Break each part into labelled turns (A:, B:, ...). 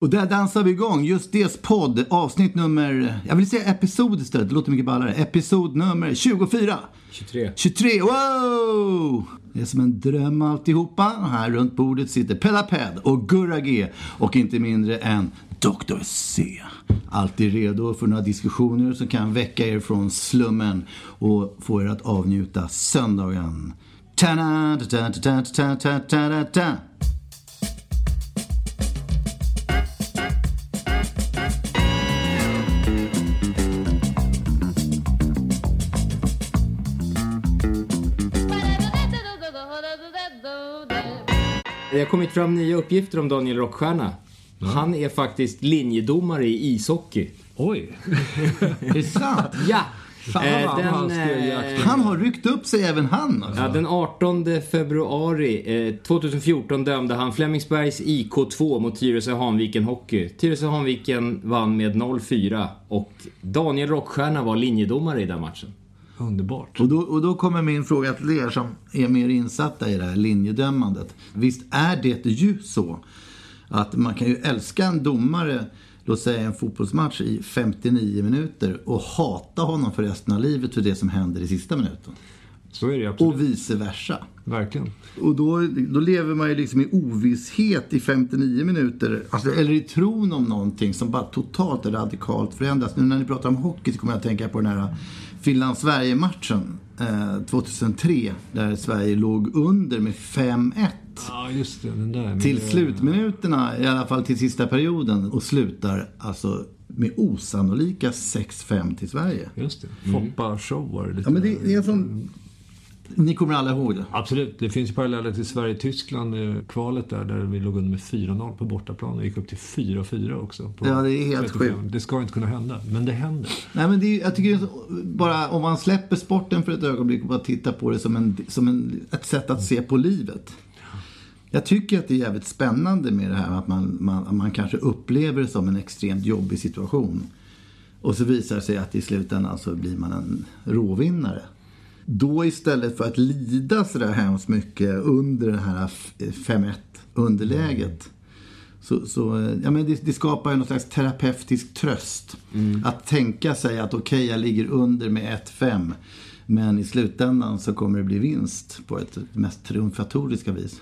A: Och där dansar vi igång. Just det podd, avsnitt nummer, jag vill säga episod istället, det låter mycket ballare. Episod nummer 24.
B: 23.
A: 23, wow! Det är som en dröm alltihopa. Och här runt bordet sitter Pella Ped och Gurra G och inte mindre än Dr. C. Alltid redo för några diskussioner som kan väcka er från slummen och få er att avnjuta söndagen. Ta-da, ta-da, ta-da, ta-da, ta-da, ta.
B: Kommit fram nya uppgifter om Daniel Rockstjärna. Han är faktiskt linjedomare i ishockey.
C: Oj!
A: Är det sant?
B: Ja!
C: Fan,
B: Eh,
C: vad han jakt.
A: Han har ryckt upp sig även han alltså.
B: Ja, den 18 februari eh, 2014 dömde han Flemingsbergs IK2 mot Tyresö Hanviken Hockey. Tyresö Hanviken vann med 0-4 och Daniel Rockstjärna var linjedomare i den matchen.
C: Underbart.
A: Och då, och då kommer min fråga till er som är mer insatta i det här linjedömandet. Visst är det ju så att man kan ju älska en domare, låt säga en fotbollsmatch i 59 minuter och hata honom för resten av livet för det som händer i sista minuten.
C: Så är det absolut.
A: Och vice versa.
C: Verkligen.
A: Och då, då lever man ju liksom i ovisshet i 59 minuter. Alltså, eller i tron om någonting som bara totalt radikalt förändras. Nu när ni pratar om hockey så kommer jag att tänka på den här Finland-Sverige-matchen eh, 2003. Där Sverige låg under med 5-1.
C: Ja, just det. Den där. med-
A: Till slutminuterna, i alla fall till sista perioden. Och slutar alltså med osannolika 6-5 till Sverige.
C: Just det. Foppa show var det lite.
A: Ja, men det, det är en sån... Ni kommer alla ihåg det?
C: Absolut. Det finns paralleller till Sverige-Tyskland, eh, kvalet där, där vi låg under med 4-0 på bortaplan och gick upp till 4-4 också.
A: Ja, det är helt
C: 35.
A: sjukt.
C: Det ska inte kunna hända, men det händer.
A: Nej, men det är, jag tycker bara om man släpper sporten för ett ögonblick och bara tittar på det som, en, som en, ett sätt att se på livet. Jag tycker att det är jävligt spännande med det här att man, man, man kanske upplever det som en extremt jobbig situation. Och så visar det sig att i slutändan så blir man en råvinnare. Då istället för att lida sådär hemskt mycket under det här 5-1 underläget. Så, så ja, men det, det skapar ju någon slags terapeutisk tröst. Att tänka sig att okej, jag ligger under med 1-5. Men i slutändan så kommer det bli vinst på ett mest triumfatoriska vis.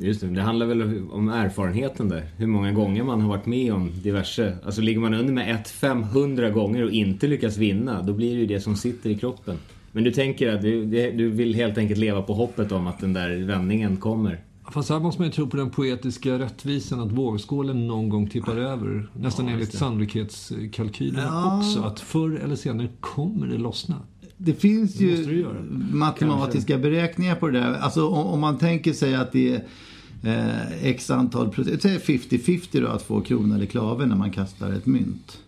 B: Just det, det handlar väl om erfarenheten där. Hur många gånger man har varit med om diverse. Alltså ligger man under med 1-500 gånger och inte lyckas vinna, då blir det ju det som sitter i kroppen. Men du tänker att du, du vill helt enkelt leva på hoppet om att den där vändningen kommer.
C: Fast här måste man ju tro på den poetiska rättvisan att vågskålen någon gång tippar över. Nästan enligt sannolikhetskalkylen också. Att förr eller senare kommer det lossna.
A: Det finns
C: Det
A: ju matematiska beräkningar på det där. Alltså om, om man tänker sig att det är eh, x antal procent, säg 50-50 då att få krona eller klave när man kastar ett mynt.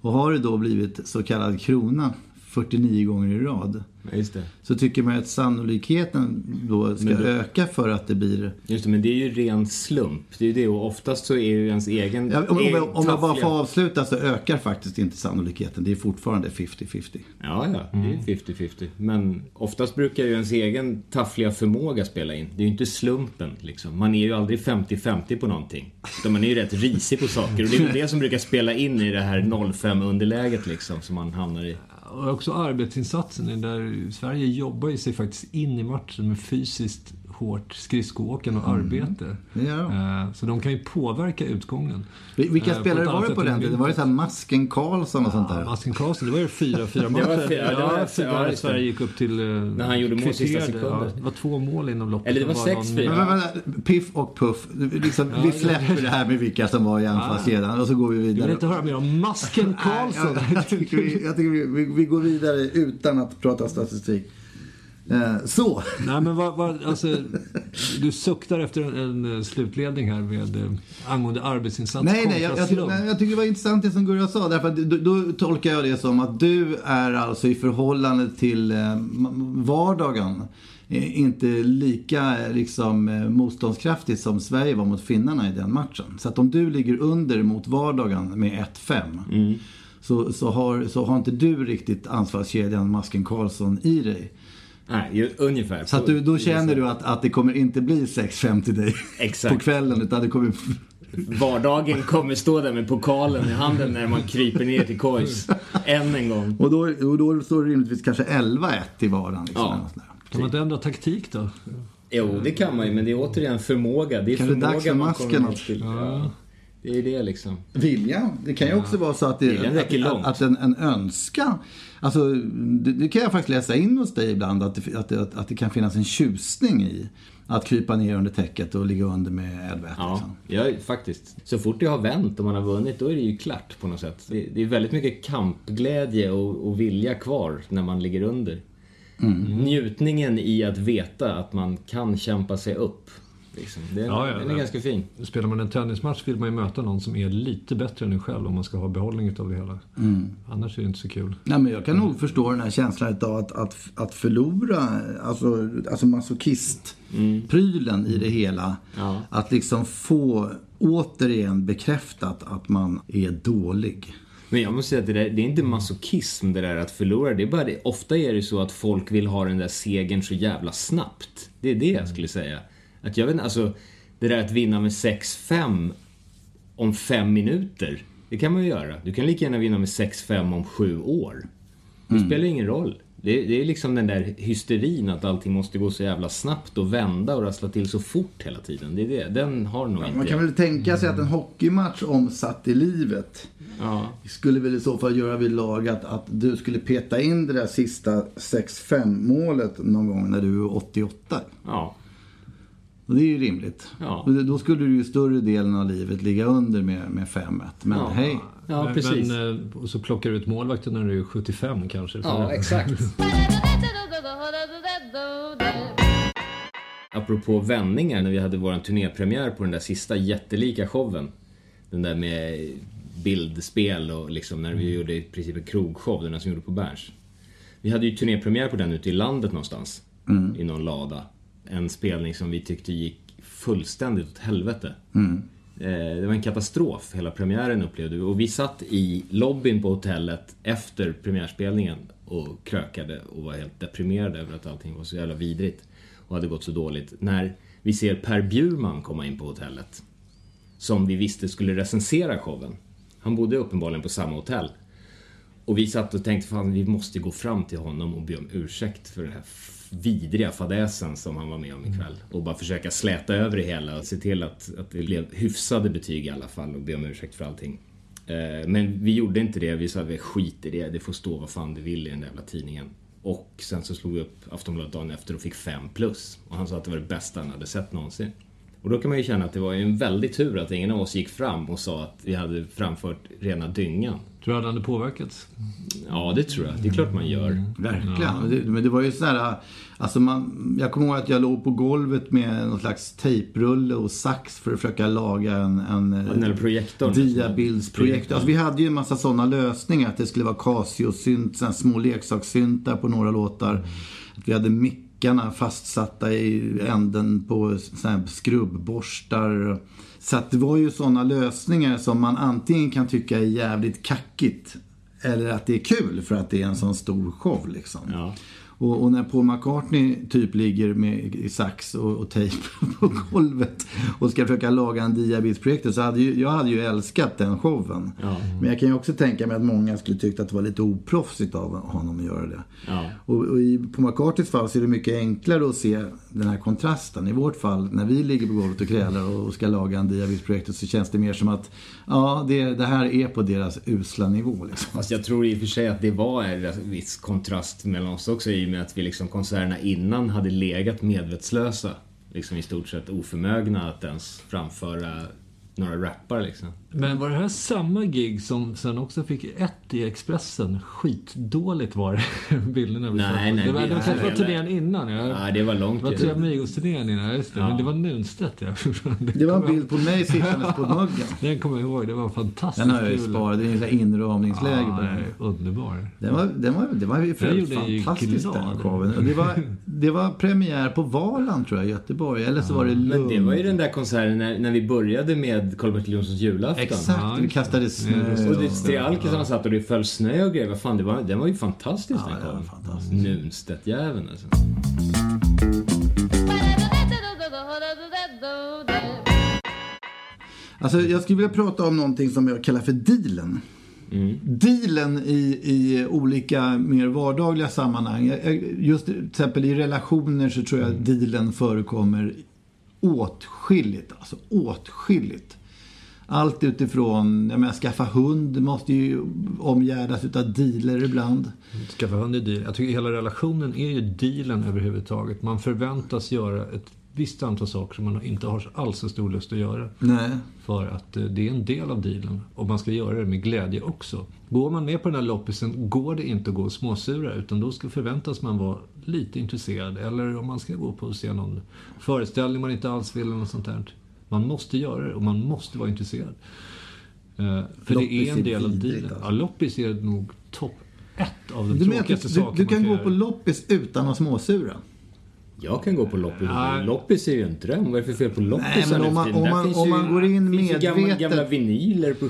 A: Och har det då blivit så kallad krona 49 gånger i rad.
B: Ja, Just det.
A: Så tycker man att sannolikheten då ska
B: då-
A: öka för att det blir...
B: Just det, men det är ju ren slump. Det är ju det och oftast så är ju ens egen...
A: Ja, om, om,
B: egen
A: om jag bara får avsluta så ökar faktiskt inte sannolikheten. Det är fortfarande 50-50.
B: Ja, ja, det är ju 50-50. Men oftast brukar ju ens egen taffliga förmåga spela in. Det är ju inte slumpen liksom. Man är ju aldrig 50-50 på någonting. Utan man är ju rätt risig på saker. Och det är väl det som brukar spela in i det här 0-5 underläget liksom som man hamnar i.
C: Och också arbetsinsatsen. Där Sverige jobbar ju sig faktiskt in i matchen med fysiskt hårt skridskoåkande och arbete.
A: Det gör de.
C: Eh, Så de kan ju påverka utgången.
A: Vi- Vilka
C: Eh,
A: spelare var det på den tiden? Var det så här Masken Karlsson och sånt där?
C: Masken Karlsson, det var ju fyra, fyra
B: var
C: matcher.
B: fyra, ja, det var-
C: fyra,
B: ja.
C: Sverige gick upp till... När
B: han gjorde mål sista sekunder.
C: det var två mål inom loppet.
B: Eller det var
C: Sen
B: sex,
C: någon-
B: fyra.
A: Men, men, men, piff och Puff. Liksom, vi släpper det här med vilka som var i anfallskedjan och så går vi
C: Jag vill
A: vidare.
C: inte höra mer om Masken Karlsson.
A: Jag, jag tycker, vi, jag tycker vi, vi, vi går vidare utan att prata statistik. Eh, så.
C: Nej men vad, vad, alltså, du suktar efter en, en eh, slutledning här med eh, angående arbetsinsats
A: Nej, nej jag, jag, nej, jag tycker det var intressant det som Gurra sa. Därför att då, då tolkar jag det som att du är alltså i förhållande till eh, vardagen inte lika liksom, eh, motståndskraftig som Sverige var mot finnarna i den matchen. Så att om du ligger under mot vardagen med 1-5 så, så, har, så har inte du riktigt ansvarskedjan Masken Karlsson i dig.
B: Nej, ungefär.
A: Så att du, då känner du att, att det kommer inte bli 6-5 till dig
B: Exakt.
A: på kvällen utan det kommer
B: Vardagen kommer stå där med pokalen i handen när man kryper ner till kojs. Än en gång.
A: Och då, och då står det rimligtvis kanske 11-1 i vardagen. Liksom,
B: Ja.
C: Kan man inte ändra taktik då?
B: Jo, det kan man ju, men det är återigen förmåga. Det är
A: Kan det
B: förmåga
A: dags för
B: man
A: masken
B: kommer ner
A: att-
B: till. Ja. Det är det liksom.
A: Vilja. Det kan ju också vara så att, det, att, att en, en önskan. Alltså, det, det kan jag faktiskt läsa in hos dig ibland. Att det, att, att, att det kan finnas en tjusning i att krypa ner under täcket och ligga under med 11
B: Ja,
A: liksom.
B: faktiskt. Så fort det har vänt och man har vunnit, då är det ju klart på något sätt. Det, det är väldigt mycket kampglädje och, och vilja kvar när man ligger under.
A: Mm.
B: Njutningen i att veta att man kan kämpa sig upp. Liksom. Det,
C: Ja, ja,
B: den är
C: ja.
B: ganska fin.
C: Spelar man en tennismatch vill man ju möta någon som är lite bättre än en själv om man ska ha behållning av det hela.
A: Mm.
C: Annars är det inte så kul.
A: Nej, men jag kan nog förstå den här känslan av att, att, att förlora, alltså, alltså masochist-prylen i det hela.
B: Ja.
A: Att liksom få återigen bekräftat att man är dålig.
B: Men jag måste säga att det, där, det är inte masochism det där att förlora. Det är bara det. Ofta är det så att folk vill ha den där segern så jävla snabbt. Det är det jag skulle säga. Att jag vet inte, alltså det där att vinna med 6-5 om fem minuter. Det kan man ju göra. Du kan lika gärna vinna med 6-5 om sju år. Det spelar ingen roll. Det, det är liksom den där hysterin att allting måste gå så jävla snabbt och vända och rassla till så fort hela tiden. Det är det. Den har nog inte
A: Man kan väl tänka sig att en hockeymatch omsatt i livet
B: Ja.
A: skulle väl i så fall göra vid lag att, att du skulle peta in det där sista 6-5 målet någon gång när du är 88.
B: Ja.
A: Och det är ju rimligt.
B: Ja.
A: Då skulle du ju större delen av livet ligga under med, med 5-1. Men
B: Ja.
A: hej.
B: Ja,
C: Men-
B: precis.
C: Men, eh, och så plockar du ut målvakten när du är 75 kanske.
B: Ja, exakt. Apropå vändningar, när vi hade vår turnépremiär på den där sista jättelika showen. Den där med bildspel och liksom när vi gjorde i princip en krogshow, den där som vi gjorde på Berns. Vi hade ju turnépremiär på den ute i landet någonstans. I någon lada. En spelning som vi tyckte gick fullständigt åt helvete. Eh, Det var en katastrof, hela premiären upplevde vi. Och vi satt i lobbyn på hotellet efter premiärspelningen och krökade och var helt deprimerade över att allting var så jävla vidrigt och hade gått så dåligt. När vi ser Per Bjurman komma in på hotellet, som vi visste skulle recensera showen. Han bodde uppenbarligen på samma hotell. Och vi satt och tänkte, fan vi måste gå fram till honom och be om ursäkt för den här vidriga fadäsen som han var med om ikväll. Och bara försöka släta över det hela och se till att, att det blev hyfsade betyg i alla fall och be om ursäkt för allting. Eh, Men vi gjorde inte det, vi sa vi skit i det, det får stå vad fan det vill i den där jävla tidningen. Och sen så slog vi upp Aftonbladet dagen efter och fick 5 plus. Och han sa att det var det bästa han hade sett någonsin. Och då kan man ju känna att det var ju en väldig tur att ingen av oss gick fram och sa att vi hade framfört rena dyngan.
C: Tror du att han hade påverkats?
B: Ja, det tror jag. Det är klart man gör.
A: Verkligen. Men det, men det var ju sådär, alltså man, jag kommer ihåg att jag låg på golvet med någon slags tejprulle och sax för att försöka laga en, en
B: här projektorn.
A: diabildsprojektor. Alltså vi hade ju en massa sådana lösningar. Att det skulle vara Casio-synt, små leksakssyntar på några låtar. Att vi hade mickarna fastsatta i änden på skrubbborstar. Så att det var ju sådana lösningar som man antingen kan tycka är jävligt kackigt eller att det är kul för att det är en sån stor show liksom.
B: Ja.
A: Och, och när Paul McCartney typ ligger med sax och, och tejp på golvet och ska försöka laga en diabetesprojektor så hade ju, jag hade ju älskat den showen.
B: Ja.
A: Men jag kan ju också tänka mig att många skulle tyckt att det var lite oproffsigt av honom att göra det.
B: Ja.
A: Och, och i, på McCartys fall så är det mycket enklare att se den här kontrasten. I vårt fall, när vi ligger på golvet och krälar och, och ska laga en diabetesprojektor så känns det mer som att ja, det, det här är på deras usla nivå. Liksom.
B: Fast jag tror i och för sig att det var en viss kontrast mellan oss också i och med att vi liksom konserterna innan hade legat medvetslösa. Liksom i stort sett oförmögna att ens framföra några rappar liksom.
C: Men var det här samma gig som sen också fick ett i Expressen? Skitdåligt var det, bilderna vi
B: Nej, nej,
C: Det var, det var kanske var
B: nej,
C: turnén innan. Ja.
B: Ja, det var långt
C: Det var. Tre Amigos-turnén innan, just det.
B: Ja.
C: Men det var Nunstedt, ja.
A: Det var en bild på mig sittandes på muggen.
C: Den kommer jag ihåg, det var fantastiskt
A: Den har jag ju
C: kul.
A: sparat. Det är en sån här inramningsläge på
C: Ja,
A: den.
C: underbar.
A: Den var, den var, det var ju för övrigt fantastiskt den showen. Det, var, det var premiär på Valand tror jag, i Göteborg. Eller så var det Lund.
B: Men det var ju den där konserten när, när vi började med Karl-Bertil Jonssons julafton.
A: Exakt,
C: Ja,
A: vi kastade snö.
C: Ja,
B: Och det, tre alkisarna satt och det föll snö och grejer. Vad fan, det var, den var ju fantastisk
A: Ja,
B: den
A: fantastiskt.
B: Nunstedt-jäveln alltså.
A: Alltså jag skulle vilja prata om någonting som jag kallar för dealen. Dealen i, i olika mer vardagliga sammanhang. Just till exempel i relationer så tror jag att dealen förekommer åtskilligt. Alltså åtskilligt. Allt utifrån, jag menar skaffa hund måste ju omgärdas utav dealer ibland.
C: Skaffa hund är deal. Jag tycker hela relationen är ju dealen överhuvudtaget. Man förväntas göra ett visst antal saker som man inte har alls så stor lust att göra.
A: Nej.
C: För att eh, det är en del av dealen. Och man ska göra det med glädje också. Går man med på den här loppisen går det inte att gå småsura. Utan då ska förväntas man vara lite intresserad. Eller om man ska gå på och se någon föreställning man inte alls vill eller något sånt där. Man måste göra det och man måste vara intresserad. Eh, För
A: Loppis
C: det är en del av dealen.
A: alltså.
C: Ja, loppis är nog topp ett av de
A: Du,
C: tråkigaste
A: du,
C: sakerna
A: du, du kan
C: man
A: gå på loppis utan att småsura?
B: Jag kan gå på loppis.
C: Nej.
B: Loppis är ju en dröm. Vad är det för fel på loppisar
A: Nej, men om man- om man-
B: finns
A: om
B: ju-
A: man går in
B: finns ju gamla,
A: medvetet-
B: gamla vinyler på...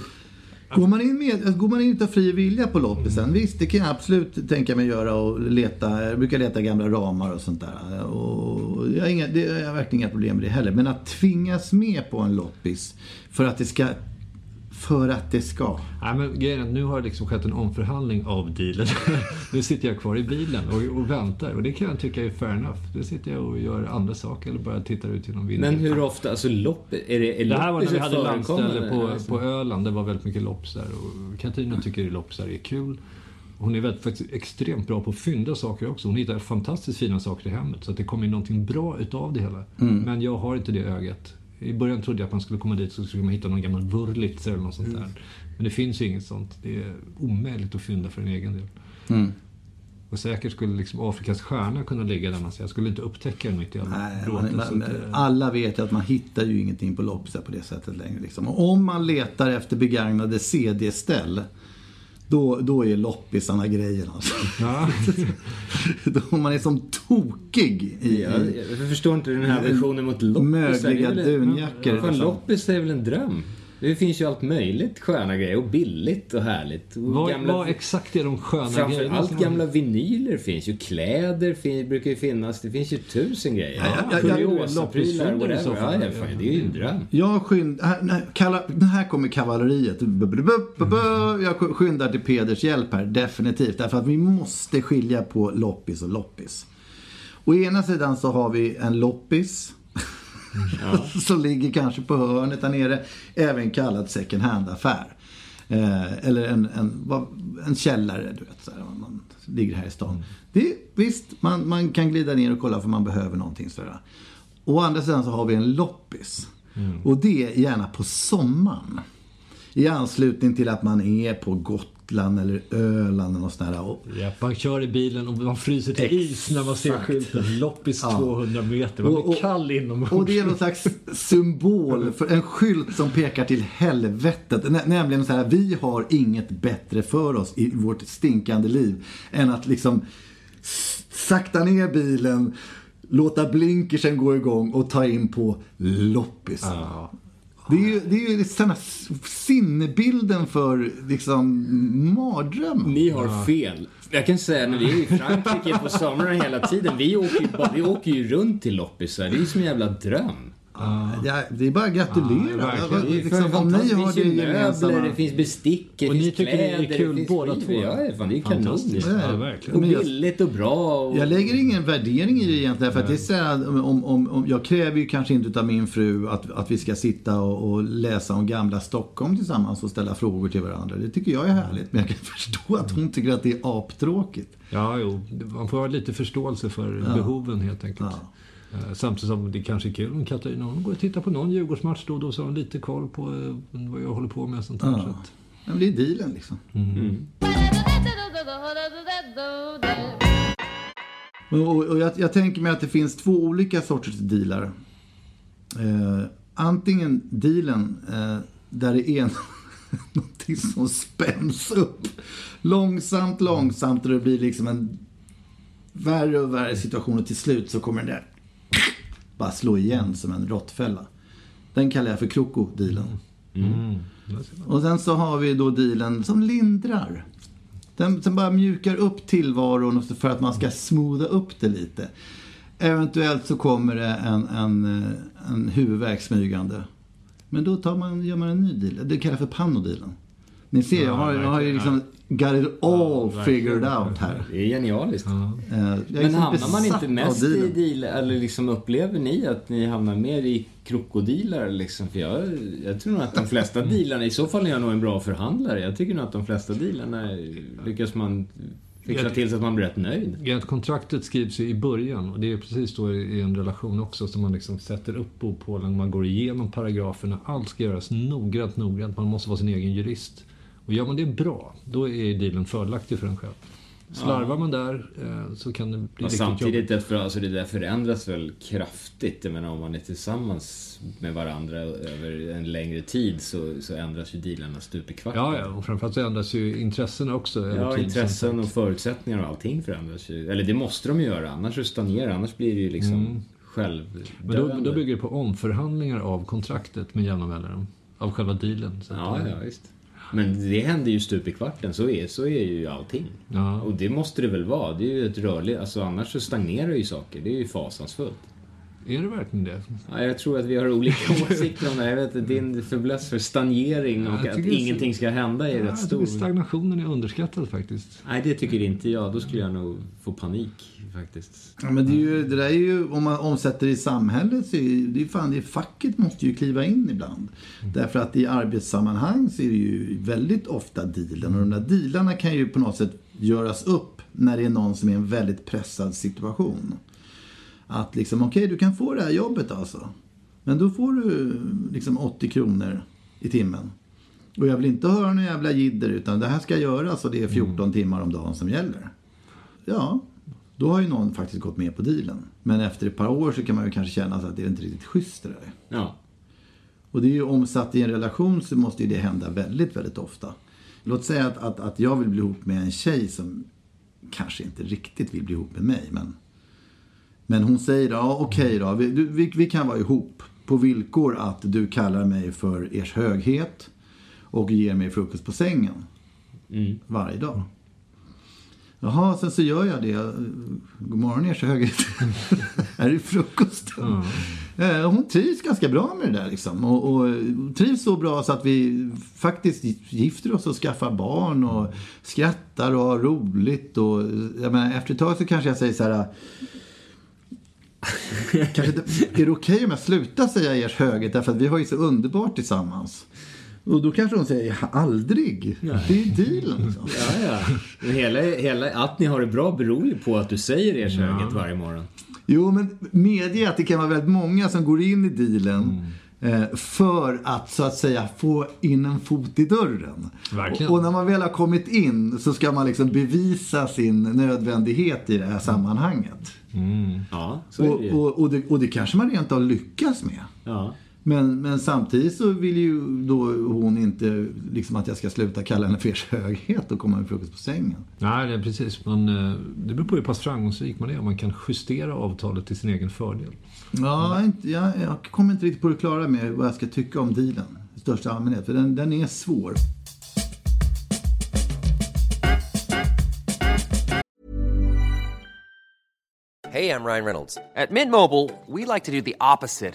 A: Går man in, med, går man in utav fri vilja på loppisen, visst det kan jag absolut tänka mig göra och leta, jag brukar leta gamla ramar och sånt där. Och jag har, inga, det, jag har verkligen inga problem med det heller. Men att tvingas med på en loppis för att det ska, för att det ska.
C: Nej, men grejen är att nu har det liksom skett en omförhandling av dealen. nu sitter jag kvar i bilen och, och väntar. Och det kan jag tycka är fair enough. Nu sitter jag och gör andra saker eller bara tittar ut genom vinduet.
B: Men hur ofta, alltså lopp, är det, är
C: Det här var när vi hade landställe på,
B: Alltså,
C: på Öland. Det var väldigt mycket loppisar. Och Katarina tycker loppisar är kul. Hon är väldigt, faktiskt extremt bra på att fynda saker också. Hon hittar fantastiskt fina saker i hemmet. Så att det kommer någonting bra utav det hela. Men jag har inte det ögat. I början trodde jag att man skulle komma dit så skulle man hitta någon gammal Wurlitzer eller något sånt där. Men det finns ju inget sånt. Det är omöjligt att fynda för en egen del. Och säkert skulle liksom Afrikas stjärna kunna ligga där. Jag skulle inte upptäcka den mitt i alla bråten. eh,
A: alla vet ju att man hittar ju ingenting på loppisar på det sättet längre. Liksom. Och om man letar efter begagnade CD-ställ då, då är loppisarna grejen alltså.
C: ja.
A: Då man är som tokig i,
B: Ja, jag förstår inte den här versionen mot loppis.
A: mögliga dunjackor.
B: Fan,
A: liksom.
B: loppis är väl en dröm? Det finns ju allt möjligt sköna grejer och billigt och härligt. Och
C: Vad,
B: gamla-
C: vad exakt är de sköna grejerna?
B: Framförallt gamla vinyler finns ju. Kläder fin, brukar ju finnas. Det finns ju tusen grejer.
A: Ja, ja, ja,
B: Kuriosaprylar,
C: så
B: whatever. Ja, ja, fan, det är ju en dröm.
A: Jag skyndar, här, kommer kavalleriet. Jag skyndar till Peders hjälp här, definitivt. Därför att vi måste skilja på loppis och loppis. Å ena sidan så har vi en loppis. som ligger kanske på hörnet där nere. Även kallad second hand-affär. Eh, eller en, en, en källare, du vet. Så här, man ligger här i stan. Det, visst, man, man kan glida ner och kolla för man behöver någonting. Sådär. Å andra sidan så har vi en loppis. Och det är gärna på sommaren. I anslutning till att man är på Gotland eller Öland eller något sånt där. Och
C: Ja, man kör i bilen och man fryser till is när man ser
A: Exakt.
C: skylten. Loppis
A: Ja.
C: 200 meter. Man
A: Och-
C: blir
A: och-
C: kall inombords.
A: Och det är någon slags symbol för en skylt som pekar till helvetet. Nä- Nämligen så här, vi har inget bättre för oss i vårt stinkande liv än att liksom sakta ner bilen, låta blinkersen gå igång och ta in på loppis. Det är ju, det är ju såna sinnebilden för liksom mardröm.
B: Ni har fel. Jag kan säga när vi är i Frankrike på somrarna hela tiden. Vi åker ju, vi åker ju runt till loppisar. Det är ju som en jävla dröm.
A: Ja, det är bara att gratulera.
C: Ja.
A: Ja,
B: är
A: liksom,
B: för
A: om ni har
B: det
A: gemensamma.
B: möbler, det finns bestick, det
C: Och ni
B: finns
C: tycker det är
B: kläder,
C: kul
B: det
C: båda två?
B: Ja, fan, det är.
C: Fantastiskt.
A: Ja.
C: Ja.
B: Och billigt och bra. Och...
A: Jag lägger ingen värdering i det egentligen. För att det är så här, om, om, om, jag kräver ju kanske inte av min fru att, att vi ska sitta och, och läsa om gamla Stockholm tillsammans och ställa frågor till varandra. Det tycker jag är härligt. Men jag kan förstå att hon tycker att det är aptråkigt.
C: Ja, jo. Man får ha lite förståelse för behoven helt enkelt. Eh, Samtidigt som det kanske är kul om Katarina hon går och tittar på någon Djurgårdsmatch då och då så har hon lite koll på eh, vad jag håller på med. Sånt här, så
A: Ja.
C: att,
A: Men det är dealen liksom. Och, och jag, jag tänker mig att det finns två olika sorters dealar. Eh, antingen dealen eh, där det är någonting som spänns upp långsamt, långsamt och det blir liksom en värre och värre situation och till slut så kommer den där bara slå igen som en råttfälla. Den kallar jag för krokodilen.
C: mm, man.
A: Och sen så har vi då dealen som lindrar. Den som bara mjukar upp tillvaron för att man ska smootha upp det lite. Eventuellt så kommer det en, en, en huvudvärk smygande. Men då tar man, gör man en ny deal. Det kallas för pannodilen. Ni ser, jag har, jag har ju liksom got it all
C: verkligen.
A: figured out här.
B: Det är genialiskt.
C: Ja.
A: Eh,
B: Men
A: liksom
B: hamnar man inte mest i deal, eller liksom upplever ni att ni hamnar mer i krokodiler liksom? För jag, jag tror nog att de flesta dealarna, i så fall är jag nog en bra förhandlare. Jag tycker nog att de flesta dealarna lyckas man fixa till så att man blir rätt nöjd.
C: Ja, att kontraktet skrivs ju i början och det är precis då i en relation också som man liksom sätter upp bopålen, man går igenom paragraferna, allt ska göras noggrant, noggrant, man måste vara sin egen jurist. Och gör man det bra, då är dealen fördelaktig för en själv. Slarvar man där eh, så kan det bli
B: Och
C: riktigt
B: samtidigt,
C: jobbigt.
B: för, alltså det där förändras väl kraftigt. Jag menar om man är tillsammans med varandra över en längre tid så, så ändras ju dealarna stup i kvarten.
C: Ja, ja, och framförallt så ändras ju intressena också över
B: Ja,
C: tid.
B: intressen och förutsättningar och allting förändras ju. Eller det måste de ju göra, annars så stagnerar Annars blir det ju liksom.
C: Mm. Men då, då bygger det på omförhandlingar av kontraktet med jämna mellanrum. Av själva dealen.
B: Ja, ja, visst. Men det händer ju stup i kvarten, så är, så är ju allting.
C: Ja.
B: Och det måste det väl vara. Det är ju ett rörligt, alltså annars så stagnerar ju saker. Det är ju fasansfullt.
C: Är det verkligen det?
B: Ja, jag tror att vi har olika åsikter om det. Jag vet att din fäbless för stagnering
C: Ja,
B: och att ingenting ska hända är
C: Ja,
B: rätt stor.
C: stagnationen är underskattad faktiskt.
B: Nej, det tycker inte jag. Då skulle jag nog få panik faktiskt.
A: Ja, men det, är ju, det där är ju, om man omsätter det i samhället så är det, är fan, det är, facket måste ju kliva in ibland. Därför att i arbetssammanhang så är det ju väldigt ofta dealen. Och de där dealarna kan ju på något sätt göras upp när det är någon som är i en väldigt pressad situation. Att liksom, okej du kan få det här jobbet alltså. Men då får du liksom 80 kronor i timmen. Och jag vill inte höra någon jävla jidder utan det här ska göras och det är 14 timmar om dagen som gäller. Ja, då har ju någon faktiskt gått med på dealen. Men efter ett par år så kan man ju kanske känna att det är inte riktigt schysst det där.
B: Ja.
A: Och det är ju omsatt i en relation så måste ju det hända väldigt, väldigt ofta. Låt säga att, att, att jag vill bli ihop med en tjej som kanske inte riktigt vill bli ihop med mig. Men, men hon säger ja okej då, vi, du, vi, vi kan vara ihop. På villkor att du kallar mig för ers höghet och ger mig frukost på sängen. Varje dag. Jaha, sen så gör jag det. God morgon ers höghet. Här är frukosten. Eh, Hon trivs ganska bra med det där liksom. Och, och trivs så bra så att vi faktiskt gifter oss och skaffar barn och skrattar och har roligt. Och, jag menar, efter ett tag så kanske jag säger så här. kanske, det- är det okej om jag slutar säga ers höghet därför att vi har ju så underbart tillsammans? Och då kanske hon säger aldrig. Det är ju dealen. Liksom.
B: Ja, ja. Men hela, hela, att ni har det bra beror ju på att du säger ers höghet varje morgon.
A: Jo, men medge att det kan vara väldigt många som går in i dealen eh, för att så att säga få in en fot i dörren.
C: Verkligen.
A: Och, när man väl har kommit in så ska man liksom bevisa sin nödvändighet i det här sammanhanget.
B: Ja, så är det ju.
A: Och, och, och, det, och det kanske man rent av lyckas med.
B: Ja.
A: Men, men samtidigt så vill ju då hon inte liksom att jag ska sluta kalla henne för ers höghet och komma med frukost på sängen.
C: Nej, det är precis. Man, eh, det beror på hur pass framgångsrik man är. Om man kan justera avtalet till sin egen fördel.
A: Ja, inte, jag, jag kommer inte riktigt på det klara med vad jag ska tycka om dealen i största allmänhet. För den, den är svår.
D: Hey, I'm Ryan Reynolds. At Mint Mobile, we like to do the opposite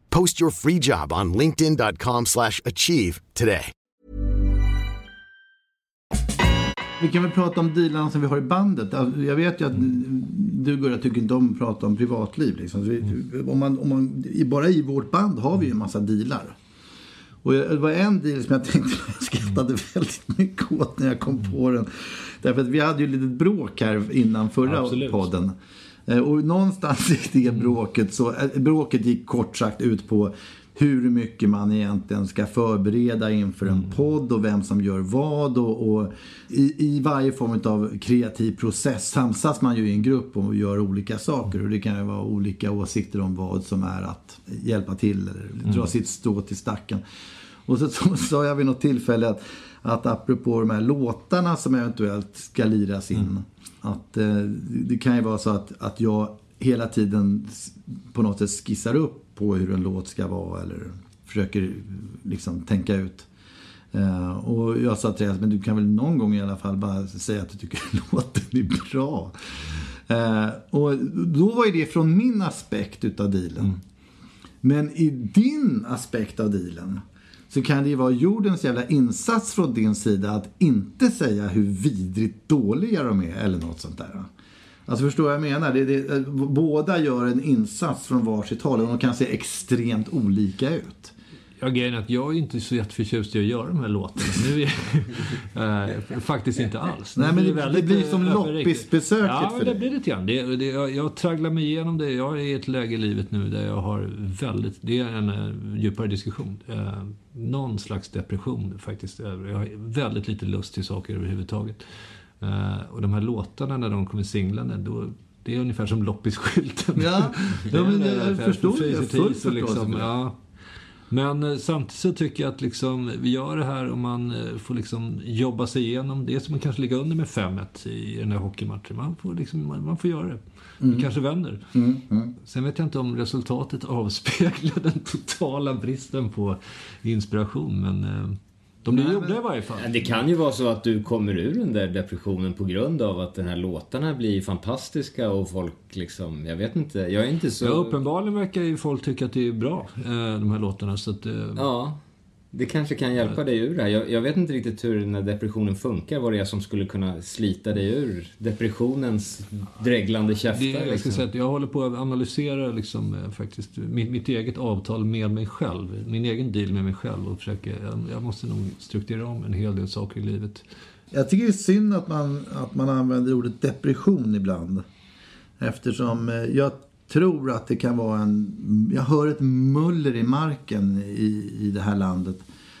E: Post your free job on linkedin.com/achieve slash achieve today.
A: Vi kan väl prata om dealarna som vi har i bandet. Alltså, Jag vet ju att du Gurra tycker inte om att prata om privatliv. Liksom. Vi, om man, om man, bara i vårt band har vi ju en massa dealar. Och det var en deal som jag tänkte jag skrattade väldigt mycket åt när jag kom på den. Därför att vi hade ju ett litet bråk här innan förra
C: Absolut.
A: podden. Eh, Och någonstans i det bråket så, eh, bråket gick kort sagt ut på hur mycket man egentligen ska förbereda inför en podd och vem som gör vad. Och, och i, I varje form av kreativ process samsas man ju i en grupp och gör olika saker. Och det kan ju vara olika åsikter om vad som är att hjälpa till eller dra sitt strå till stacken. Och så, sa jag vid något tillfälle att, att apropå de här låtarna som eventuellt ska liras in. Att eh, det kan ju vara så att, att jag hela tiden på något sätt skissar upp på hur en låt ska vara eller försöker liksom tänka ut. Eh, och jag sa till men du kan väl någon gång i alla fall bara säga att du tycker låten är bra. Eh, och då var ju det från min aspekt utav dealen. Men i din aspekt av dealen så kan det ju vara jordens jävla insats från din sida att inte säga hur vidrigt dåliga de är eller något sånt där. Alltså förstår vad jag menar? Det, det, eh, båda gör en insats från varsitt håll och de kan se extremt olika ut.
C: Ja, grejen är att jag är inte så jätteförtjust i att göra de här låtarna. Nu är, eh, faktiskt inte alls.
A: Nej, men
C: blir
A: det-
C: väldigt,
A: det blir som
C: eh,
A: loppisbesöket
C: Ja,
A: för
C: det
A: dig.
C: blir lite grann. Det, det, jag, jag tragglar mig igenom det. Jag är i ett läge i livet nu där jag har väldigt... Det är en eh, djupare diskussion. Eh, någon slags depression faktiskt. Jag har väldigt lite lust till saker överhuvudtaget. Eh, och de här låtarna när de kommer singlande, då... Det är ungefär som loppisskylten.
A: Ja, ja, men jag
C: ungefär
A: förstår
C: precis
A: det.
C: och
A: Full
C: tis och
A: förståelse
C: liksom,
A: för det.
C: ja. Men eh, samtidigt så tycker jag att liksom, vi gör det här och man eh, får liksom jobba sig igenom det som man kanske ligger under med 5-1 i den här hockeymatchen. Man får, liksom, man, man får göra det.
A: Mm.
C: Det kanske vänder. Sen vet jag inte om resultatet avspeglar den totala bristen på inspiration. Men eh, de blir gjorda i varje fall.
B: Det kan ju vara så att du kommer ur den där depressionen på grund av att den här låtarna blir fantastiska och folk liksom, jag vet inte, jag är inte så...
C: Ja, uppenbarligen verkar ju folk tycka att det är bra, eh, de här låtarna. Så att, eh,
B: Ja, det kanske kan hjälpa dig ur det här. Jag, jag vet inte riktigt hur den här depressionen funkar, vad det är som skulle kunna slita dig ur depressionens dreglande käftar.
C: Det, jag, ska
B: liksom.
C: säga att jag håller på att analysera liksom, eh, faktiskt, mitt, mitt eget avtal med mig själv. Min egen deal med mig själv. Och försöker, jag, jag måste nog strukturera om en hel del saker i livet.
A: Jag tycker det är synd att man, att man använder ordet depression ibland. Eftersom eh, jag tror att det kan vara en... Jag hör ett muller i marken i, i det här landet.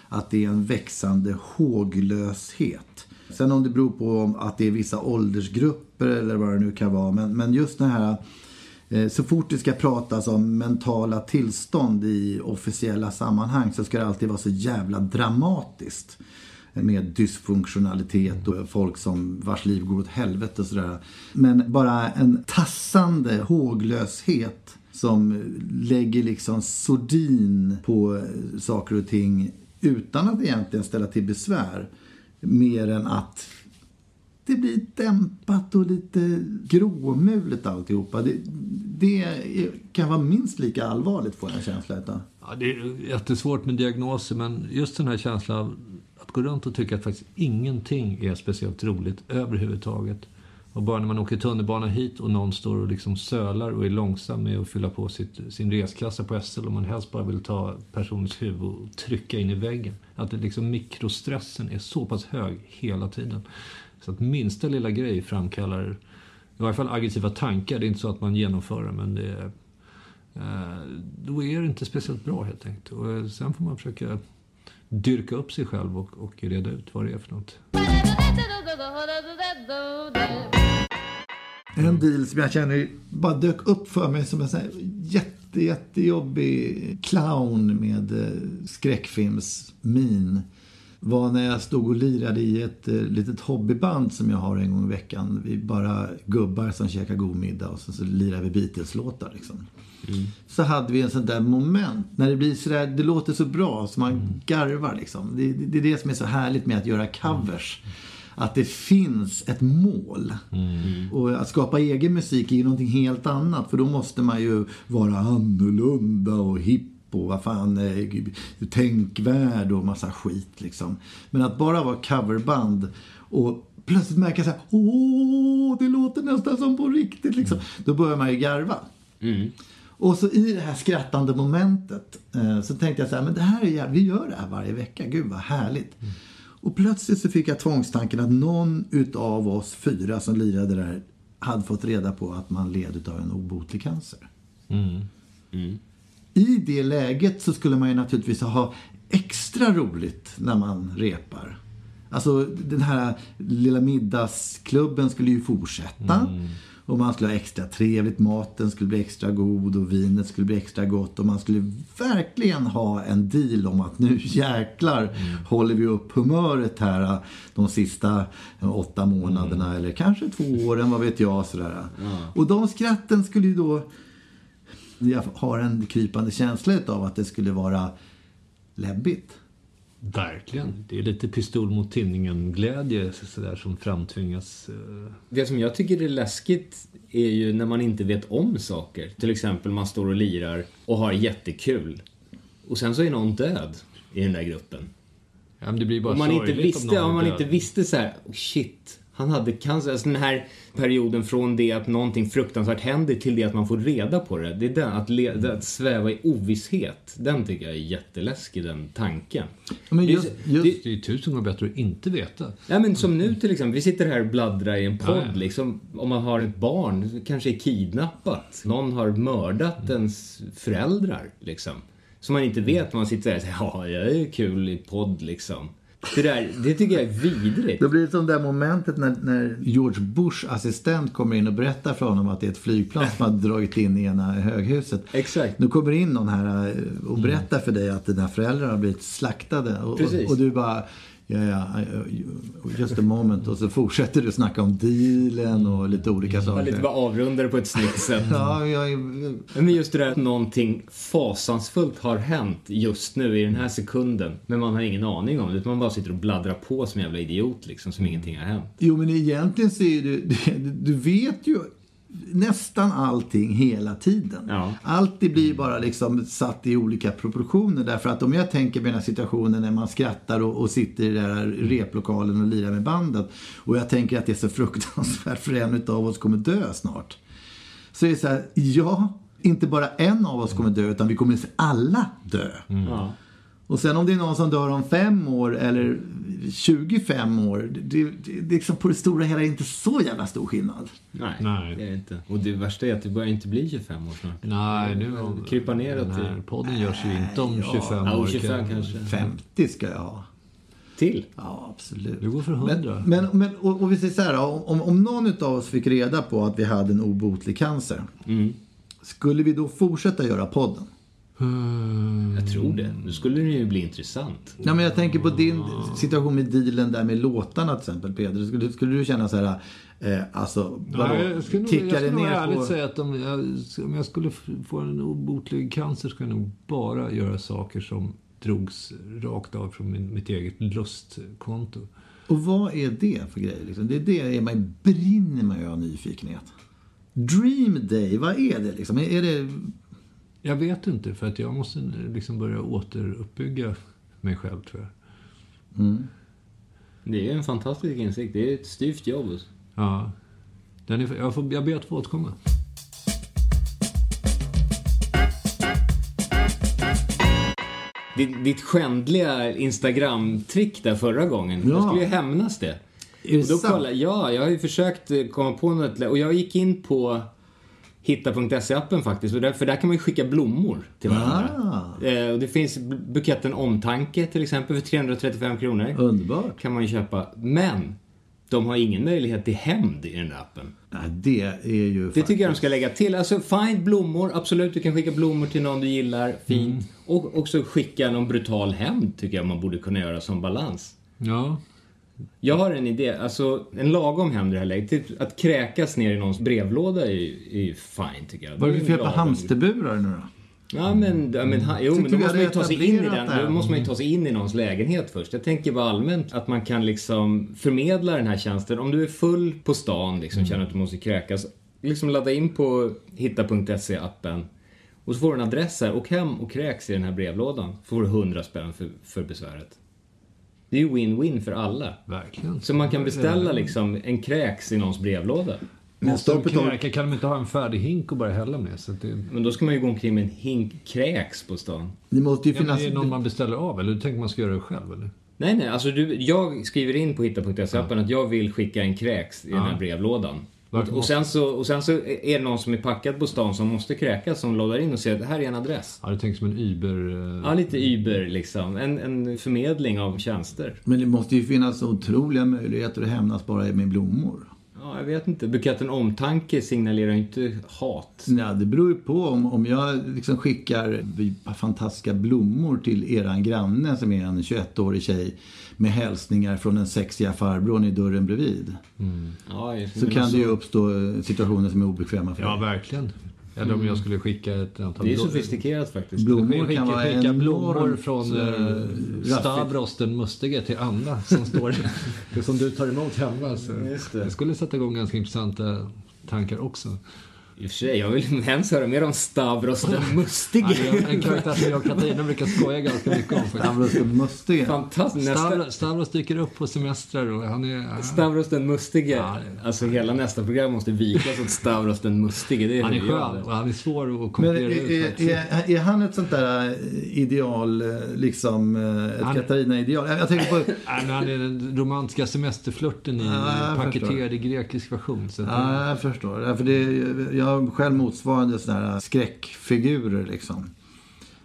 A: Att det är en växande håglöshet. Sen om det beror på att det är vissa åldersgrupper eller vad det nu kan vara. Men, men just det här, eh, så fort det ska pratas om mentala tillstånd i officiella sammanhang så ska det alltid vara så jävla dramatiskt. Med dysfunktionalitet och folk som vars liv går åt helvete och sådär. Men bara en tassande håglöshet som lägger liksom sordin på saker och ting utan att egentligen ställa till besvär. Mer än att det blir dämpat och lite gråmulet alltihopa. Det, det kan vara minst lika allvarligt får jag en känsla utav.
C: Ja, det är jättesvårt med diagnoser, men just den här känslan av gå runt och tycka att faktiskt ingenting är speciellt roligt överhuvudtaget. Och bara när man åker tunnelbana hit och någon står och liksom sölar och är långsam med att fylla på sitt, sin resklassa på SL och man helst bara vill ta personens huvud och trycka in i väggen. Att det liksom mikrostressen är så pass hög hela tiden. Så att minsta lilla grej framkallar i varje fall aggressiva tankar. Det är inte så att man genomför det, men det är, då är det inte speciellt bra helt enkelt. Och eh, sen får man försöka dyrka upp sig själv och, och reda ut vad det är för något.
A: En deal som jag känner bara dök upp för mig som en sån här jätte, jättejobbig clown med eh, skräckfilmsmin var när jag stod och lirade i ett eh, litet hobbyband som jag har en gång i veckan. Vi bara gubbar som käkar god middag och så, så lirar vi Beatles-låtar liksom. Mm. Så hade vi en sån där moment när det blir sådär, det låter så bra så man mm. garvar liksom. Det, det, det, är det som är så härligt med att göra covers. Mm att det finns ett mål. Mm. Och att skapa egen musik är ju någonting helt annat. För då måste man ju vara annorlunda och hipp och vad fan, eh, tänkvärd och massa skit liksom. Men att bara vara coverband och plötsligt märka så här, åh, det låter nästan som på riktigt liksom. Mm. Då börjar man ju garva. Mm. Och så i det här skrattande momentet eh, så tänkte jag så här, men det här är vi gör det här varje vecka, gud vad härligt. Mm. Och plötsligt så fick jag tvångstanken att någon utav oss fyra som lirade där hade fått reda på att man led av en obotlig cancer. Mm. Mm. I det läget så skulle man ju naturligtvis ha extra roligt när man repar. Alltså den här lilla middagsklubben skulle ju fortsätta. Och man skulle ha extra trevligt, maten skulle bli extra god och vinet skulle bli extra gott. Och man skulle verkligen ha en deal om att nu jäklar mm. håller vi upp humöret här äh, de sista äh, åtta månaderna mm. eller kanske två åren, vad vet jag. Sådär. Mm. Och de skratten skulle ju då... Jag har en krypande känsla av att det skulle vara läbbigt.
C: Verkligen. Det är lite pistol mot tinningen-glädje som framtvingas. Eh.
B: Det som jag tycker är läskigt är ju när man inte vet om saker. Till exempel man står och lirar och har jättekul. Och sen så är någon död i den där gruppen.
C: Ja, det blir bara
B: om man inte visste, om, om man inte visste så här, oh shit, han hade cancer. Alltså den här perioden från det att någonting fruktansvärt händer till det att man får reda på det. Det är den, att, le, att sväva i ovisshet. Den tycker jag är jätteläskig, den tanken.
C: Men just, just, det, det är tusen gånger bättre att inte veta.
B: Ja, men som nu till exempel. Vi sitter här och bladdrar i en podd. Ja, Liksom, om man har ett barn, kanske är kidnappat. Någon har mördat mm. ens föräldrar. Liksom. Som man inte vet. Man sitter där och säger ja, jag är kul i podd liksom. Det, där, det tycker jag är vidrigt.
A: Då blir det som det där momentet när, när George Bush assistent kommer in och berättar för honom att det är ett flygplan som har dragit in i ena höghuset.
B: Exakt.
A: Nu kommer in någon här eh, och berättar för dig att dina föräldrar har blivit slaktade. Och, och, och du bara Ja, ja, just a moment. Och så fortsätter du snacka om dealen och lite olika saker.
B: Lite bara avrundar på ett snyggt sätt.
A: ja, jag...
B: Men just det där att någonting fasansfullt har hänt just nu i den här sekunden. Men man har ingen aning om det. Utan man bara sitter och bladdrar på som en jävla idiot liksom, som ingenting har hänt.
A: Jo, men egentligen så är du, du vet ju nästan allting hela tiden. Ja. Allt det blir bara liksom satt i olika proportioner. Därför att om jag tänker på den här situationen när man skrattar och, och, sitter i den där replokalen och lirar med bandet. Och jag tänker att det är så fruktansvärt för en av oss kommer dö snart. Så är det så här, ja, inte bara en av oss kommer dö utan vi kommer alla dö. Mm. Ja. Och sen om det är någon som dör om fem år eller 25 år, det, det, det liksom på det stora hela är inte så jävla stor skillnad.
B: Nej, Nej, det är inte. Och det värsta är att det börjar inte bli 25 år snart.
C: Nej, nu
B: krypa neråt.
C: Den här podden görs ju inte om 25
B: ja,
C: år.
B: 25 kanske.
A: 50 ska jag ha.
B: till.
A: Ja, absolut.
C: Du går för hundra.
A: Men, men, men och, och vi säger så här, om, om någon av oss fick reda på att vi hade en obotlig cancer.
B: Mm.
A: Skulle vi då fortsätta göra podden?
B: Jag tror det. Nu skulle det ju bli intressant.
A: Ja, men jag tänker på din situation med dealen där med låtarna till exempel, Peder. Skulle, skulle du känna så här, eh, alltså, vadå?
C: Nej, jag skulle
A: Tickar
C: jag skulle
A: det
C: nog
A: ner
C: ärligt
A: på...
C: säga att om jag, om jag skulle få en obotlig cancer skulle jag nog bara göra saker som drogs rakt av från min, mitt eget lustkonto.
A: Och vad är det för grejer? Liksom? Det är det är man brinner man ju av nyfikenhet. Dream Day, vad är det liksom? Är är det...
C: Jag vet inte, för att jag måste liksom börja återuppbygga mig själv tror jag.
B: Det är en fantastisk insikt. Det är ett styvt jobb.
C: Ja. Den är, jag, får, jag ber att få återkomma.
B: Ditt, ditt skändliga Instagram-trick där förra gången.
A: Ja.
B: Jag skulle ju hämnas det.
A: Är det
B: Och då
A: sant?
B: kolla, ja, jag har ju försökt komma på något. Och jag gick in på hitta.se-appen faktiskt. Och där, för där kan man ju skicka blommor till varandra.
A: Ah.
B: Eh, och det finns bu- buketten Omtanke till exempel för 335 kronor.
A: Underbart.
B: Kan man ju köpa. Men de har ingen möjlighet till hämnd i den där appen.
A: Nej, det är ju
B: Det tycker jag de ska lägga till. Alltså find blommor, absolut du kan skicka blommor till någon du gillar, fint.
A: Mm.
B: Och också skicka någon brutal hämnd tycker jag man borde kunna göra som balans.
C: Ja.
B: Jag har en idé, alltså en lagom hämnd i det här läget. Typ Att kräkas ner i någons brevlåda är ju, fine tycker jag.
A: Vad är det för fel på hamsterburar nu då?
B: Ja men, ja, men ha- jo, men då måste man ju ta sig in i den. Då måste man ju ta sig in i någons lägenhet först. Jag tänker bara allmänt att man kan liksom förmedla den här tjänsten. Om du är full på stan, liksom, känner att du måste kräkas. Liksom ladda in på hitta.se-appen. Och så får du en adress här. Åk hem och kräks i den här brevlådan. Så får du 100 spänn för, för besväret. Det är ju win-win för alla.
C: Verkligen.
B: Så man kan beställa liksom en kräks i någons brevlåda.
A: Men
C: de
A: stoppet har...
C: kräka, kan de inte ha en färdig hink och bara hälla med? Så det,
B: Men då ska man ju gå omkring med en hink kräks på stan.
A: Det måste ju
C: ja,
A: finnas...
C: det är någon man beställer av, eller du tänker man ska göra det själv? Eller?
B: Nej, nej, alltså du, jag skriver in på hitta.se-appen att jag vill skicka en kräks i den här brevlådan. Och, sen så, och sen så är det någon som är packad på stan som måste kräkas som loddar in och säger att det här är en adress.
C: Ja, det tänks som en Uber... eh,
B: Ja, lite Uber liksom. En, en förmedling av tjänster.
A: Men det måste ju finnas otroliga möjligheter att hämnas bara med blommor.
B: Ja, jag vet inte. Buketten omtanke signalerar ju inte hat.
A: Ja, det beror ju på om, om jag liksom skickar fantastiska blommor till eran granne som är en 21-årig tjej med hälsningar från den sexiga farbrorn i dörren bredvid.
B: Ja, just-
A: Så kan
B: alltså,
A: det ju uppstå eh, situationer som är obekväma för
C: Ja,
A: dig.
C: verkligen. Eller om jag skulle skicka ett antal...
B: Det är sofistikerat faktiskt.
A: Blommor
C: Skicka,
A: kan vara
C: skicka blommor
A: enormt,
C: från
A: eh,
C: eh. Stavros den mustige till Anna som står som du tar emot hemma. Så.
B: Just det.
C: det skulle sätta igång ganska intressanta tankar också.
B: I och för sig, jag vill hemskt höra mer om Stavros den mustige.
C: Ja, är en karaktär som jag och Katarina brukar skoja ganska mycket om. faktiskt.
A: Stavros den mustige.
B: Fantastiskt.
C: Stavros, Stavros dyker upp på semestrar och han är...
B: Stavros den mustige.
C: Ja, det-
B: Alltså hela nästa program måste vikas åt Stavros den mustige. Det är
C: Han är skön och han är svår att
A: Men är,
C: ut. faktiskt.
A: är, är han ett sånt där eh, ideal, eh, liksom eh, ett
C: Han-
A: Katarina-ideal? Jag, jag tänker på...
C: Nej, han är den romantiska semesterflörten i
A: Ja,
C: paketerad i grekisk version. Så
A: Ja, jag förstår. Ja, För det, jag har själv motsvarande sådana här skräckfigurer liksom.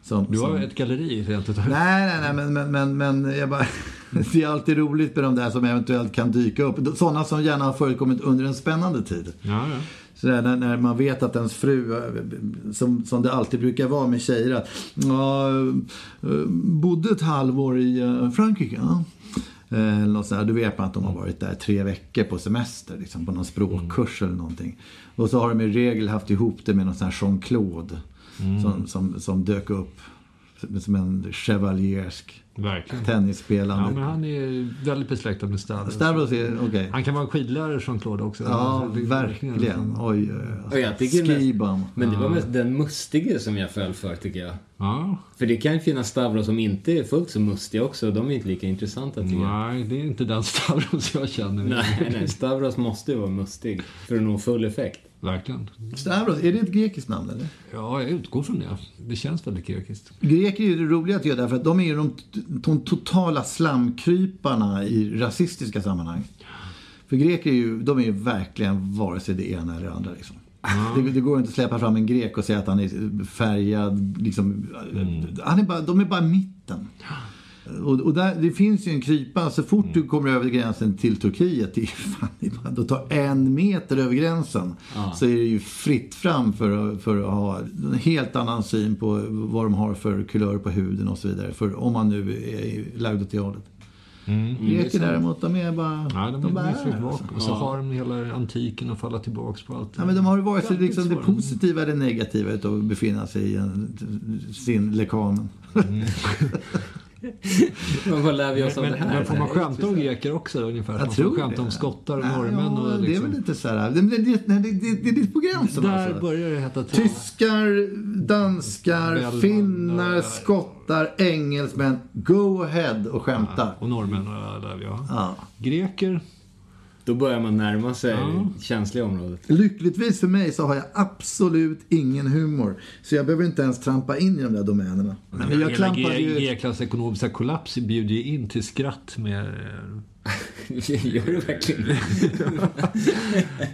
A: Som,
C: Du har
A: som...
C: ett galleri rent utav.
A: Nej, nej, nej, men, men, men, men jag bara... det är alltid roligt med de där som eventuellt kan dyka upp. Sådana som gärna har förekommit under en spännande tid.
C: Ja, ja.
A: Sådär, när, när man vet att ens fru, eh, som, som det alltid brukar vara med tjejer, att ja, eh, bodde ett halvår i eh, Frankrike. Ja. Eh. Då vet man att de har varit där tre veckor på semester, liksom, på någon språkkurs eller någonting. Och så har de i regel haft ihop det med någon sån här Jean-Claude som, som, som dök upp som en chevaliersk
C: Verkligen.
A: tennisspelande.
C: Ja, men han är väldigt besläktad med Stavros.
A: Stavros är, okej.
C: Han kan vara skidlärare Jean-Claude också.
A: Ja,
C: Alltså, är
A: verkligen. Oj.
B: Och jag mest-. Men det var mest den mustige som jag föll för tycker jag.
C: Ja.
B: För det kan ju finnas Stavros som inte är fullt så mustiga också. De är inte lika intressanta tycker jag.
C: Nej, det är inte den Stavros jag känner.
B: Nej, nej. Stavros måste ju vara mustig för att nå full effekt.
C: Verkligen.
A: Stavros, är det ett grekiskt namn eller?
C: Ja, jag utgår från det. Det känns väldigt grekiskt.
A: Greker är ju roliga att göra därför att de är ju de, de totala slamkryparna i rasistiska sammanhang. För greker är ju, de är ju verkligen vare sig det ena eller det andra liksom. Det, det går inte att släppa fram en grek och säga att han är färgad, liksom. Han är bara, de är bara mitten. Och, och där, det finns ju en krypa, så fort du kommer över gränsen till Turkiet, det är, fan, det är bara, då tar en meter över gränsen, så är det ju fritt fram för, att- för att ha en helt annan syn på vad de har för kulör på huden och så vidare. För om man nu är lagd åt det hållet. Greker däremot, de är bara...
C: Ja, de,
A: de bara
C: är
A: är,
C: tillbaka.
A: alltså.
C: Och så har de hela antiken att falla tillbaks på allt.
A: Ja, men de har ju vare sig liksom det positiva eller negativa utav att befinna sig i en, sin lekamen.
B: Men vad lär vi oss av
C: Men,
B: det här?
C: men får man skämta om greker också ungefär?
A: Jag
C: man
A: tror
C: får skämta
A: det.
C: om skottar och norrmän
A: ja,
C: och
A: Det är
C: liksom...
A: väl lite så här... Det, det, det, det, är lite på gränsen
C: Där
A: alltså.
C: börjar det hetta till.
A: Tyskar, danskar,
C: Bellman,
A: finnar,
C: ja.
A: skottar, engelsmän. Go ahead och skämta.
C: Och norrmän och där, ja.
A: Ja.
C: Greker.
B: Då börjar man närma sig
C: Ja.
B: känsliga området.
A: Lyckligtvis för mig så har jag absolut ingen humor. Så jag behöver inte ens trampa in i de där domänerna. Men jag
C: Hela
A: ju...
C: Greklands ekonomiska kollaps bjuder ju in till skratt med...
B: Gör det verkligen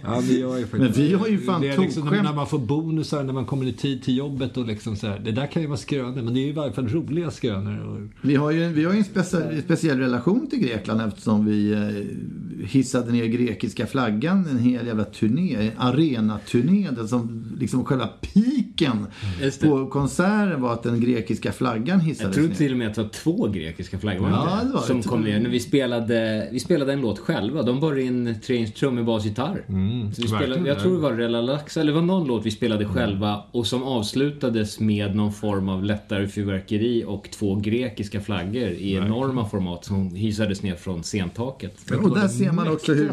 C: Ja, det gör ju faktiskt.
A: Men vi har ju fan
C: det är liksom
A: tokskämt.
C: när man får bonusar när man kommer i tid till jobbet och liksom så här. Det där kan ju vara skrönor, men det är ju i varje fall roliga skrönor. Och,
A: Vi har ju, vi har ju en specie, speciell relation till Grekland eftersom vi eh, hissade ner grekiska flaggan en hel jävla turné, en arenaturné. där Som liksom själva
B: pi det.
A: på konserten var att den grekiska flaggan
B: Jag
A: hissades
B: tror
A: ner.
B: till och med att det var två grekiska flaggor
A: Ja, det var det.
B: som kom ner. När vi spelade, vi spelade en låt själva. De bar in tre inch trummor, bas, gitarr. så vi spelade,
C: verkligen.
B: jag tror det var Relalax, eller det var någon låt vi spelade själva och som avslutades med någon form av lättare fyrverkeri och två grekiska flaggor i enorma format som hissades ner från scentaket.
A: Och där ser man också hur,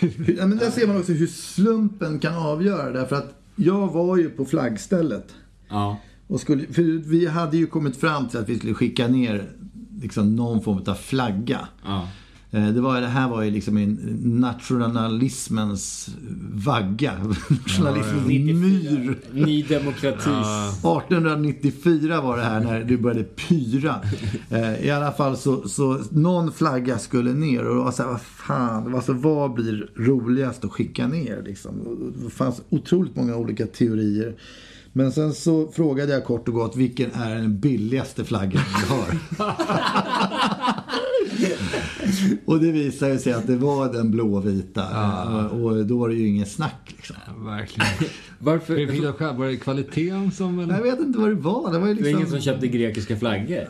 A: hur, ja, men där ser man också hur slumpen kan avgöra. Därför att jag var ju på flaggstället.
B: Ja.
A: Och skulle, för vi hade ju kommit fram till att vi skulle skicka ner liksom någon form av flagga.
B: Ja.
A: Eh, Det, var, det här var ju liksom en nationalismens vagga. Nationalismens myr.
B: Ny demokratis...
A: 1894 var det här när du började pyra. Eh, I alla fall så, så någon flagga skulle ner och det var så här, vad fan, alltså, vad blir roligast att skicka ner liksom? Det fanns otroligt många olika teorier. Men sen så frågade jag kort och gott vilken är den billigaste flaggan vi har? och det visade sig att det var den blåvita. Eh, Och då var det ju ingen snack liksom.
C: verkligen.
B: Varför?
C: Själv? Var det kvaliteten som... Eller?
A: Jag vet inte vad det var. Det var ju
B: Det var
A: liksom...
B: ingen som köpte grekiska flaggor.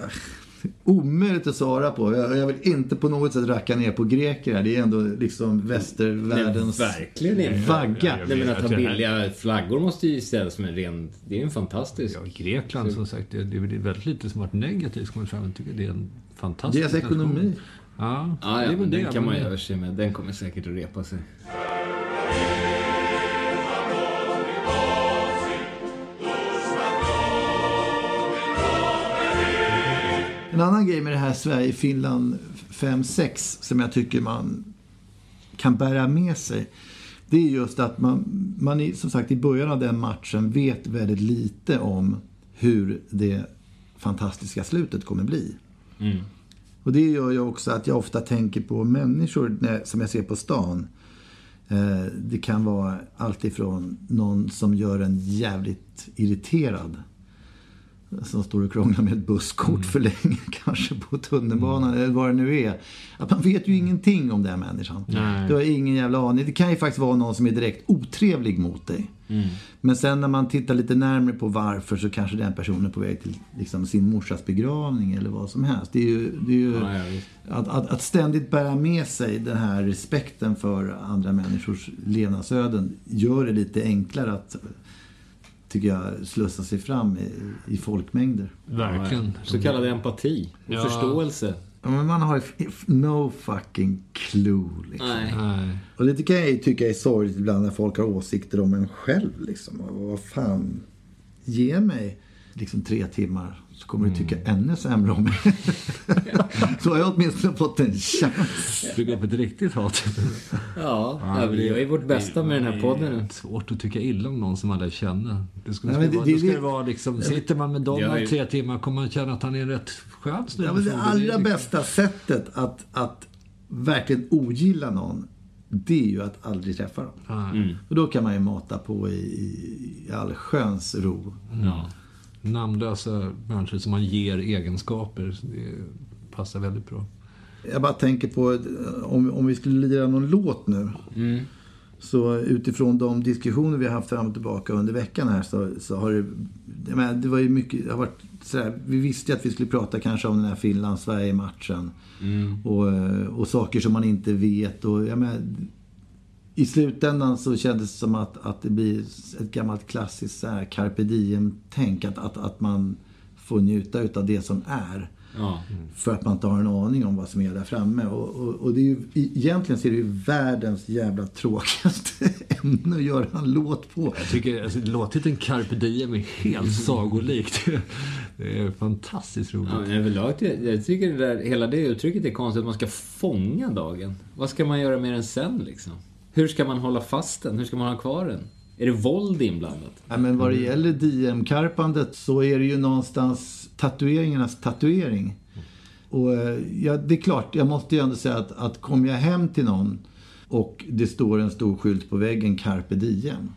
A: Omöjligt att svara på. Jag, jag vill inte på något sätt racka ner på greker här. Det är ändå liksom västervärldens
B: Nej, verkligen inte.
A: vagga.
B: Nej men att ha
C: det
B: billiga flaggor måste ju ställas som en ren... Det är en fantastisk...
C: Ja, Grekland som sagt, det, det är väldigt lite som varit negativt kommit fram. Jag tycker det är en fantastisk
A: Deras
C: nation. Ja,
B: Ja,
C: det
B: ja
C: är
B: men den
C: det.
B: kan man ju över sig med. Den kommer säkert att repa sig.
A: En annan grej med det här Sverige-Finland 5-6 som jag tycker man kan bära med sig. Det är just att man, man i, som sagt i början av den matchen vet väldigt lite om hur det fantastiska slutet kommer bli. Och det gör ju också att jag ofta tänker på människor när, som jag ser på stan. Eh, det kan vara allt ifrån någon som gör en jävligt irriterad. Som står och krånglar med ett busskort för länge kanske på tunnelbanan eller vad det nu är. Att man vet ju ingenting om den människan.
C: Nej.
A: Du har ingen jävla aning. Det kan ju faktiskt vara någon som är direkt otrevlig mot dig. Men sen när man tittar lite närmare på varför så kanske den personen är på väg till liksom, sin morsas begravning eller vad som helst. Det är ju, det är ju
B: Ja, ja,
A: att, att, att ständigt bära med sig den här respekten för andra människors levnadsöden gör det lite enklare att, tycker jag, slussa sig fram i, i folkmängder.
C: Verkligen.
B: Så kallad empati och
C: Ja.
B: förståelse.
A: Ja, Men man har ju no fucking clue. Liksom.
B: Nej.
C: Nej.
A: Och det kan jag ju tycka är sorgligt ibland när folk har åsikter om en själv. Liksom. Och vad fan, ge mig liksom tre timmar så kommer du tycka ännu sämre om mig. så har jag åtminstone fått en chans.
C: Bygga upp ett riktigt hat.
B: Ja, ja vi gör ju vårt bästa med den här podden.
C: Det är svårt att tycka illa om någon som man lär känna. Det skulle,
A: Nej, det-
C: vara,
A: det-
C: det vara liksom, sitter man med Donald
B: är-
C: tre timmar kommer man känna att han är en rätt skön.
A: Ja, men det allra
C: liksom-
A: bästa sättet att, att verkligen ogilla någon det är ju att aldrig träffa dem.
C: Nej.
A: Och då kan man ju mata på i, i, i all sköns ro.
C: Namnlösa människor som man ger egenskaper. Det
F: passar väldigt bra.
A: Jag bara tänker på om, om vi skulle lira någon låt nu. Så utifrån de diskussioner vi har haft fram och tillbaka under veckan här så, så har det... Jag menar, det var ju mycket... Det har varit sådär, vi visste ju att vi skulle prata kanske om den här Finland-Sverige-matchen. Och, eh, och saker som man inte vet. Och, jag menar, I slutändan så kändes det som att, att det blir ett gammalt klassiskt så här, carpe diem-tänk. Att, att, att man får njuta utav det som är.
G: Ja.
A: För att man inte har en aning om vad som är där framme. Och, och, och det är ju, egentligen så är det ju världens jävla tråkigaste ämne att göra en låt på.
F: Jag tycker alltså, låttiteln Carpe Diem är helt sagolikt. Det är fantastiskt roligt.
G: Ja, överlag, det- jag tycker det där, hela det uttrycket är konstigt, att man ska fånga dagen. Vad ska man göra med den sen liksom? Hur ska man hålla fast den? Hur ska man ha kvar den? Är det våld inblandat?
A: Ja, men vad det gäller DM-karpandet så är det ju någonstans tatueringarnas tatuering. Och eh, ja, det är klart, jag måste ju ändå säga att, att kommer jag hem till någon och det står en stor skylt på väggen, Carpe Diem.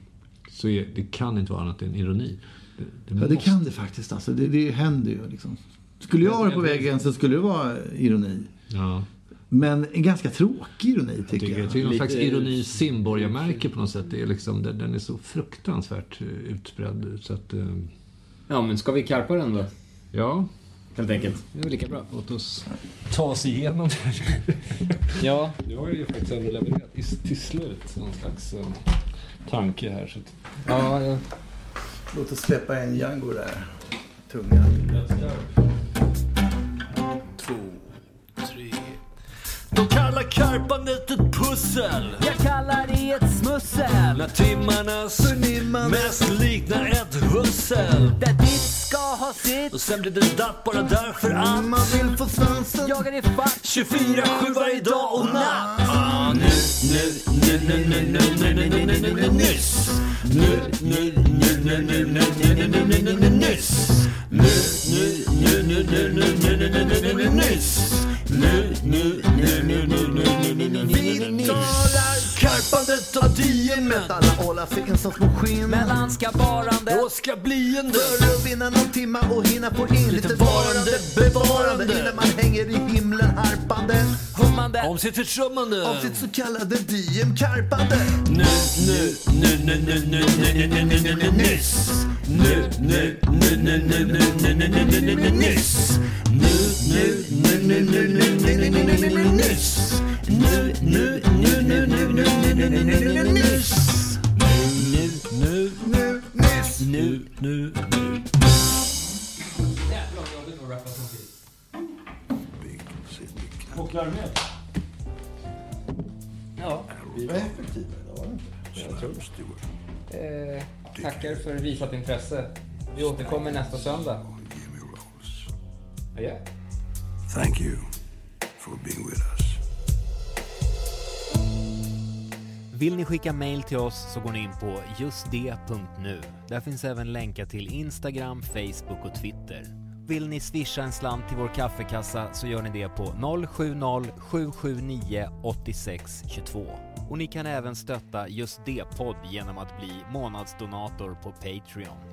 F: Så är, det kan inte vara annat än ironi. Det, det
A: Ja, det
F: måste-
A: kan det faktiskt. Alltså, det, det händer ju liksom. Skulle jag ha det på väggen så skulle det vara ironi.
F: Ja.
A: Men en ganska tråkig ironi tycker
F: tycker,
A: jag.
F: jag tycker någon slags ironi simborgarmärke på något sätt. Det är liksom, den är så fruktansvärt eh, utbredd. Så att, eh,
G: Ja, men ska vi karpa den då?
F: ja,
G: Helt enkelt. Det är väl lika bra.
F: låt oss ta oss igenom det.
G: Ja,
F: Nu har ju faktiskt ändå levererat till slut någon slags eh, tanke här. Så att,
G: ja, ja.
A: Låt oss släppa en Django där. Tunga.
C: De kallar karpandet ett pussel.
H: Jag kallar det ett smussel.
C: När timmarnas mest liknar ett hussel.
H: Där ditt ska ha sitt.
C: Och sen blir det datt bara därför att
A: Man vill få svansen.
H: Jagar i fack.
C: 24-7 varje dag och natt. Ah, nu, nu, nu, nu, nu, nu, nu, nu, nu, nu, nu, nu, nyss. Nu, nu, nu, nu, nu, nu, nu, nu, nu, nu, nu, nyss. Nu, nu, nu, nu, nu, nu, nu, nu, nu, nu, nyss. Nu, nu, nu, nu, nu, nu, nu, nu, nu, nu, nu, nyss. Karpandet av diemet.
A: Alla sig en som små skinn.
H: Mellan skabarande.
C: Och ska bliende.
A: För att vinna någon timma och hinna få in lite
C: varande, bevarande.
A: Innan man hänger i himlen harpande
H: Hummande.
C: Om sitt försummande.
A: av sitt så kallade diem-karpande.
C: Nu, nu, nu, nu, nu, nu, nu, nu, nu, nu, nu, nu, nyss. Nu, nu, nu, nu, nu, nu, nu, nu, nu, nu, nu, nu, nyss. Nu, nu, nu, nu, nu, nu, nu, nu, nu, nu, nu, nu, nyss. Nu, nu, nu, nu, nu, nu, nu, nu, nu, nu, nu, nu, nyss. Nu, nu, nu, nyss. Nu, nu, nu.
G: Ja,
A: Vi var effektiva idag, var det inte?
G: eh, tackar för visat intresse. Vi återkommer nästa söndag. Ja.
I: Thank you for being with us.
B: Vill ni skicka mail till oss så går ni in på justd.nu. Där finns även länkar till Instagram, Facebook och Twitter. Vill ni swisha en slant till vår kaffekassa så gör ni det på 070-779 8622. Och ni kan även stötta Just det-podd genom att bli månadsdonator på Patreon.